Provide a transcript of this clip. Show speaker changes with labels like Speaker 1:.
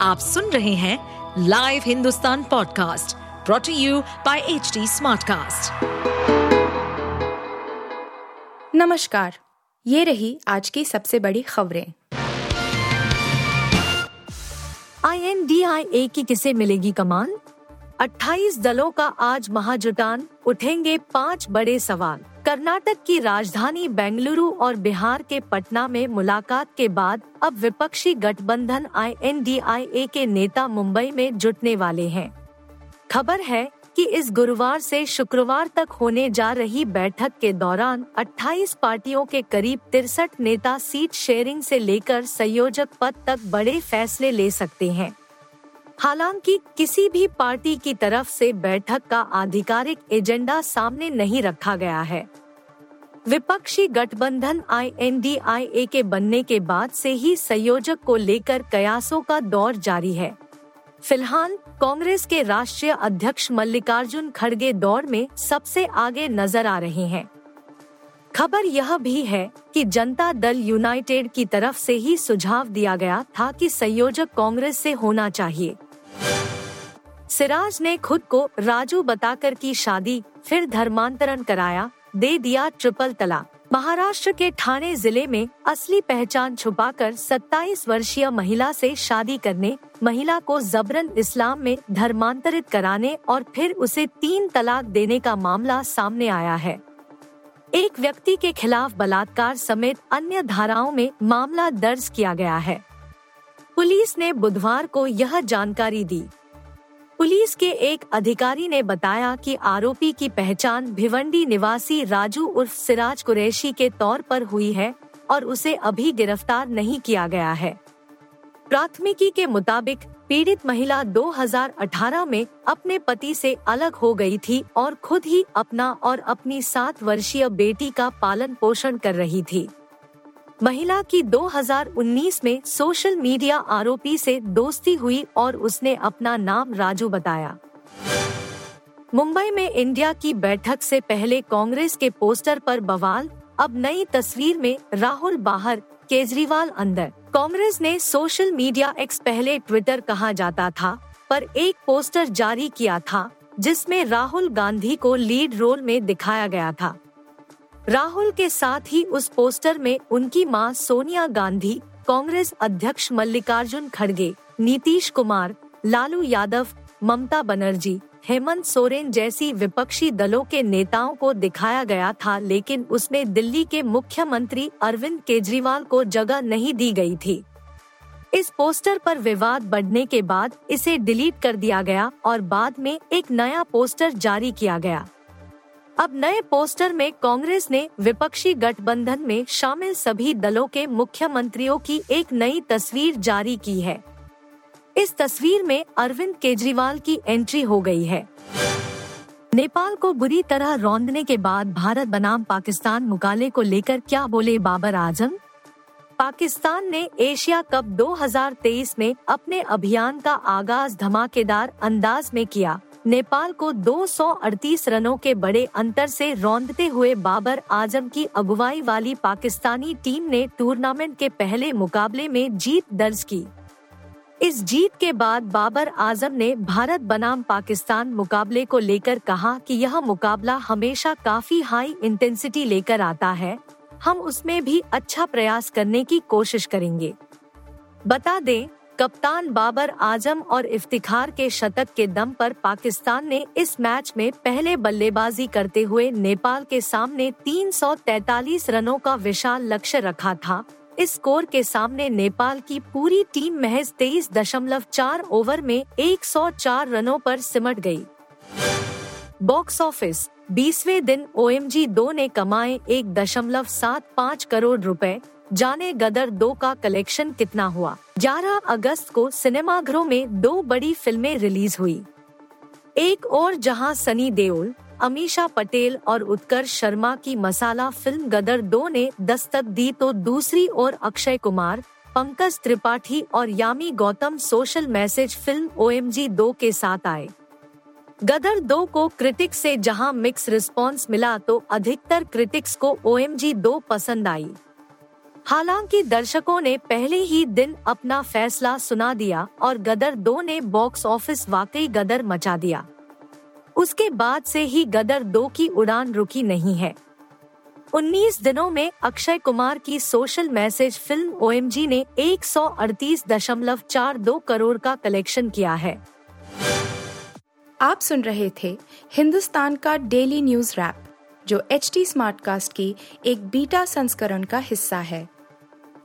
Speaker 1: आप सुन रहे हैं live Hindustan podcast brought you by H Smartcast.
Speaker 2: नमस्कार ये रही आज की सबसे बड़ी खबरें।
Speaker 3: आईएनडीआईए की किसे मिलेगी कमान? 28 दलों का आज महाजुटान उठेंगे पाँच बड़े सवाल। कर्नाटक की राजधानी बेंगलुरु और बिहार के पटना में मुलाकात के बाद अब विपक्षी गठबंधन आईएनडीआईए के नेता मुंबई में जुटने वाले हैं। खबर है कि इस गुरुवार से शुक्रवार तक होने जा रही बैठक के दौरान 28 पार्टियों के करीब तिरसठ नेता सीट शेयरिंग से लेकर संयोजक पद तक बड़े फैसले ले सकते हैं। हालाँकि किसी भी पार्टी की तरफ़ से बैठक का आधिकारिक एजेंडा सामने नहीं रखा गया है। विपक्षी गठबंधन आईएनडीआईए के बनने के बाद से ही संयोजक को लेकर कयासों का दौर जारी है। फ़िलहाल, कांग्रेस के राष्ट्रीय अध्यक्ष मल्लिकार्जुन खड़गे दौर में सबसे आगे नज़र आ रहे हैं। खबर यह भी है कि जनता दल यूनाइटेड की तरफ़ से ही सुझाव दिया गया था कि संयोजक कांग्रेस से होना चाहिए। सिराज ने खुद को राजू बताकर की शादी, फिर धर्मांतरण कराया, दे दिया ट्रिपल तलाक। महाराष्ट्र के ठाणे ज़िले में असली पहचान छुपाकर 27 वर्षीय महिला से शादी करने, महिला को जबरन इस्लाम में धर्मांतरित कराने और फिर उसे तीन तलाक देने का मामला सामने आया है। एक व्यक्ति के खिलाफ बलात्कार समेत अन्य धाराओं में मामला दर्ज किया गया है। पुलिस ने बुधवार को यह जानकारी दी। पुलिस के एक अधिकारी ने बताया कि आरोपी की पहचान भिवंडी निवासी राजू उर्फ़ सिराज कुरैशी के तौर पर हुई है और उसे अभी गिरफ़्तार नहीं किया गया है। प्राथमिकी के मुताबिक, पीड़ित महिला 2018 में अपने पति से अलग हो गई थी और खुद ही अपना और अपनी सात वर्षीय बेटी का पालन पोषण कर रही थी। महिला की 2019 में सोशल मीडिया आरोपी से दोस्ती हुई और उसने अपना नाम राजू बताया। मुंबई में इंडिया की बैठक से पहले कांग्रेस के पोस्टर पर बवाल, अब नई तस्वीर में राहुल बाहर, केजरीवाल अंदर। कांग्रेस ने सोशल मीडिया एक्स पहले ट्विटर कहा जाता था, पर एक पोस्टर जारी किया था, जिसमें राहुल गांधी को लीड रोल में दिखाया गया था। राहुल के साथ ही उस पोस्टर में उनकी माँ सोनिया गांधी, कांग्रेस अध्यक्ष मल्लिकार्जुन खड़गे, नीतीश कुमार, लालू यादव, ममता बनर्जी, हेमंत सोरेन जैसी विपक्षी दलों के नेताओं को दिखाया गया था, लेकिन उसमें दिल्ली के मुख्यमंत्री अरविंद केजरीवाल को जगह नहीं दी गई थी। इस पोस्टर पर विवाद बढ़ने के बाद इसे डिलीट कर दिया गया और बाद में एक नया पोस्टर जारी किया गया। अब नए पोस्टर में कांग्रेस ने विपक्षी गठबंधन में शामिल सभी दलों के मुख्यमंत्रियों की एक नई तस्वीर जारी की है। इस तस्वीर में अरविंद केजरीवाल की एंट्री हो गई है। नेपाल को बुरी तरह रौंदने के बाद भारत बनाम पाकिस्तान मुकाले को लेकर क्या बोले बाबर आज़म? पाकिस्तान ने एशिया कप 2023 में अपने अभियान का आगाज़ धमाकेदार अंदाज में किया। नेपाल को 238 रनों के बड़े अंतर से रौंदते हुए बाबर आज़म की अगुवाई वाली पाकिस्तानी टीम ने टूर्नामेंट के पहले मुकाबले में जीत दर्ज की। इस जीत के बाद बाबर आज़म ने भारत बनाम पाकिस्तान मुकाबले को लेकर कहा कि यह मुकाबला हमेशा काफ़ी हाई इंटेंसिटी लेकर आता है। हम उसमें भी अच्छा प्रयास करने की कोशिश करेंगे। बता दें कप्तान बाबर आज़म और इफ्तिखार के शतक के दम पर पाकिस्तान ने इस मैच में पहले बल्लेबाजी करते हुए नेपाल के सामने 343 रनों का विशाल लक्ष्य रखा था इस स्कोर के सामने नेपाल की पूरी टीम महज तेईस दशमलव चार ओवर में 104 रनों पर सिमट गई। बॉक्स ऑफ़िस, बीसवे दिन ओ एम जी दो ने कमाए एक दशमलव सात पाँच करोड़ रुपए जाने गदर दो का कलेक्शन कितना हुआ। 11 अगस्त को सिनेमाघरों में दो बड़ी फ़िल्में रिलीज़ हुई। एक और जहाँ सनी देओल अमीशा पटेल और उत्कर्ष शर्मा की मसाला फ़िल्म गदर दो ने दस्तक दी तो दूसरी ओर अक्षय कुमार, पंकज त्रिपाठी और Yami Gautam social message film OMG दो के साथ आए। गदर दो को क्रिटिक्स से जहाँ मिक्स रिस्पांस मिला तो अधिकतर क्रिटिक्स को ओ दो पसंद आई। हालाँकि दर्शकों ने पहले ही दिन अपना फैसला सुना दिया और गदर दो ने बॉक्स ऑफ़िस वाकई गदर मचा दिया। उसके बाद से ही गदर दो की उड़ान रुकी नहीं है। 19 दिनों में अक्षय कुमार की सोशल मैसेज फ़िल्म ओएमजी ने 138.42 करोड़ का कलेक्शन किया है।
Speaker 2: आप सुन रहे थे हिंदुस्तान का डेली न्यूज़ रैप, जो एच टी स्मार्ट कास्ट की एक बीटा संस्करण का हिस्सा है।